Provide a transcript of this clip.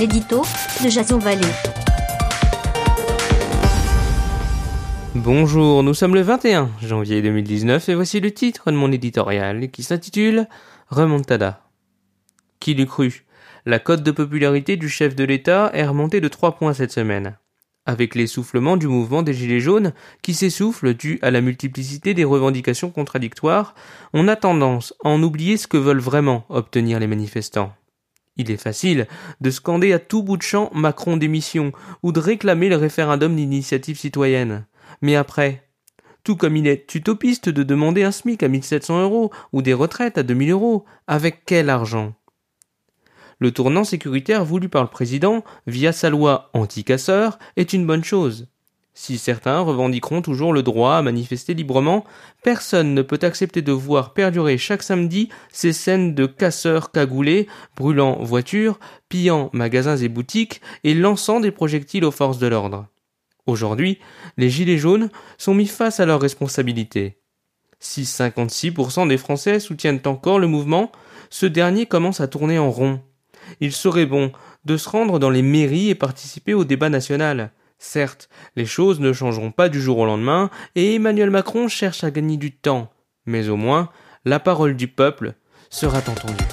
l'édito de Jason. Bonjour, nous sommes le 21 janvier 2019 et voici le titre de mon éditorial qui s'intitule Remontada. Qui l'eût cru? La cote de popularité du chef de l'État est remontée de 3 points cette semaine. Avec l'essoufflement du mouvement des Gilets jaunes, qui s'essouffle dû à la multiplicité des revendications contradictoires, on a tendance à en oublier ce que veulent vraiment obtenir les manifestants. Il est facile de scander à tout bout de champ Macron démission ou de réclamer le référendum d'initiative citoyenne. Mais après, tout comme il est utopiste de demander un SMIC à 1700 euros ou des retraites à 2000 euros, avec quel argent? Le tournant sécuritaire voulu par le président via sa loi anti-casseur est une bonne chose. Si certains revendiqueront toujours le droit à manifester librement, personne ne peut accepter de voir perdurer chaque samedi ces scènes de casseurs cagoulés, brûlant voitures, pillant magasins et boutiques et lançant des projectiles aux forces de l'ordre. Aujourd'hui, les Gilets jaunes sont mis face à leurs responsabilités. Si 56% des Français soutiennent encore le mouvement, ce dernier commence à tourner en rond. Il serait bon de se rendre dans les mairies et participer au débat national. Certes, les choses ne changeront pas du jour au lendemain, et Emmanuel Macron cherche à gagner du temps, mais au moins la parole du peuple sera entendue.